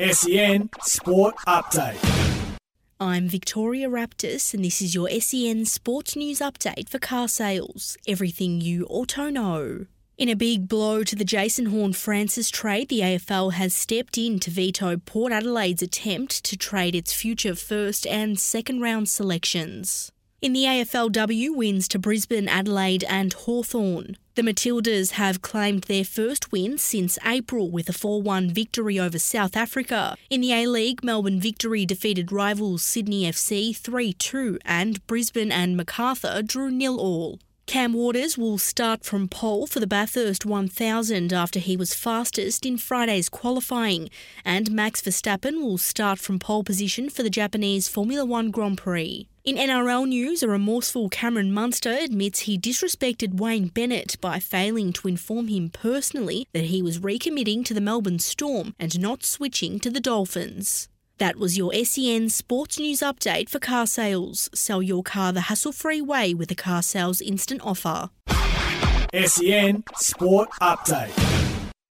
SEN Sport Update. I'm Victoria Raptis, and this is your SEN Sports News Update for car sales. Everything you auto know. In a big blow to the Jason Horne-Francis trade, the AFL has stepped in to veto Port Adelaide's attempt to trade its future first and second round selections. In the AFLW wins to Brisbane, Adelaide, and Hawthorn. The Matildas have claimed their first win since April with a 4 1 victory over South Africa. In the A League, Melbourne Victory defeated rivals Sydney FC 3 2, and Brisbane and Macarthur drew nil all. Cam Waters will start from pole for the Bathurst 1000 after he was fastest in Friday's qualifying, and Max Verstappen will start from pole position for the Japanese Formula One Grand Prix. In NRL news, a remorseful Cameron Munster admits he disrespected Wayne Bennett by failing to inform him personally that he was recommitting to the Melbourne Storm and not switching to the Dolphins. That was your SEN Sports News Update for car sales. Sell your car the hassle free way with a car sales instant offer. SEN Sport Update.